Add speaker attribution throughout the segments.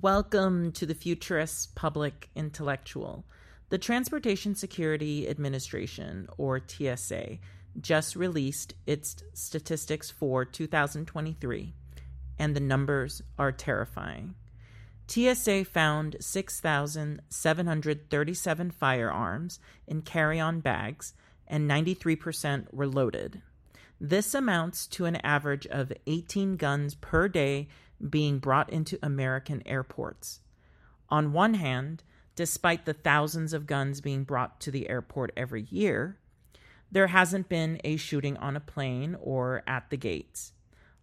Speaker 1: Welcome to the Futurist Public Intellectual. The Transportation Security Administration, or TSA, just released its statistics for 2023, and the numbers are terrifying. TSA found 6,737 firearms in carry on bags, and 93% were loaded. This amounts to an average of 18 guns per day being brought into American airports. On one hand, despite the thousands of guns being brought to the airport every year, there hasn't been a shooting on a plane or at the gates.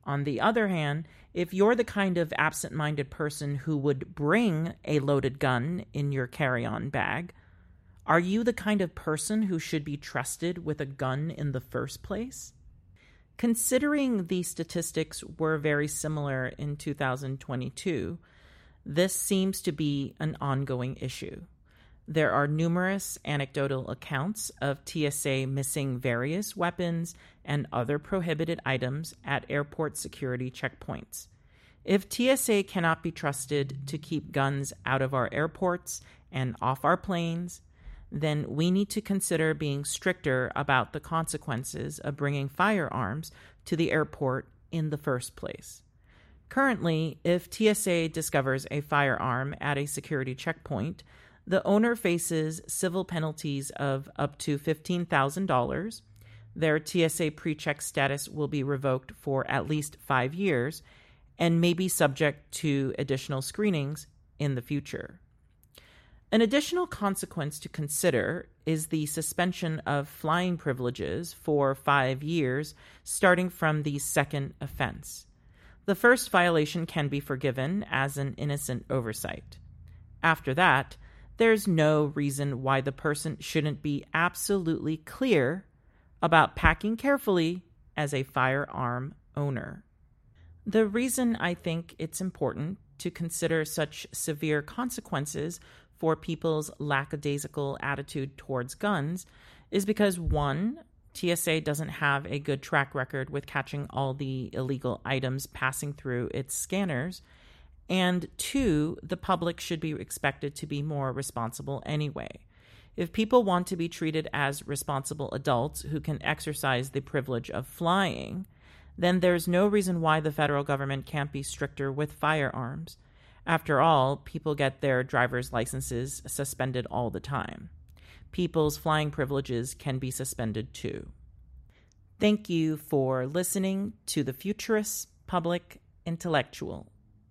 Speaker 1: On the other hand, if you're the kind of absent minded person who would bring a loaded gun in your carry on bag, are you the kind of person who should be trusted with a gun in the first place? Considering the statistics were very similar in 2022, this seems to be an ongoing issue. There are numerous anecdotal accounts of TSA missing various weapons and other prohibited items at airport security checkpoints. If TSA cannot be trusted to keep guns out of our airports and off our planes, then we need to consider being stricter about the consequences of bringing firearms to the airport in the first place. Currently, if TSA discovers a firearm at a security checkpoint, the owner faces civil penalties of up to $15,000. Their TSA pre check status will be revoked for at least five years and may be subject to additional screenings in the future. An additional consequence to consider is the suspension of flying privileges for five years, starting from the second offense. The first violation can be forgiven as an innocent oversight. After that, there's no reason why the person shouldn't be absolutely clear about packing carefully as a firearm owner. The reason I think it's important to consider such severe consequences for people's lackadaisical attitude towards guns is because one, TSA doesn't have a good track record with catching all the illegal items passing through its scanners. And two, the public should be expected to be more responsible anyway. If people want to be treated as responsible adults who can exercise the privilege of flying, then there's no reason why the federal government can't be stricter with firearms. After all, people get their driver's licenses suspended all the time. People's flying privileges can be suspended too. Thank you for listening to the Futurist Public Intellectual.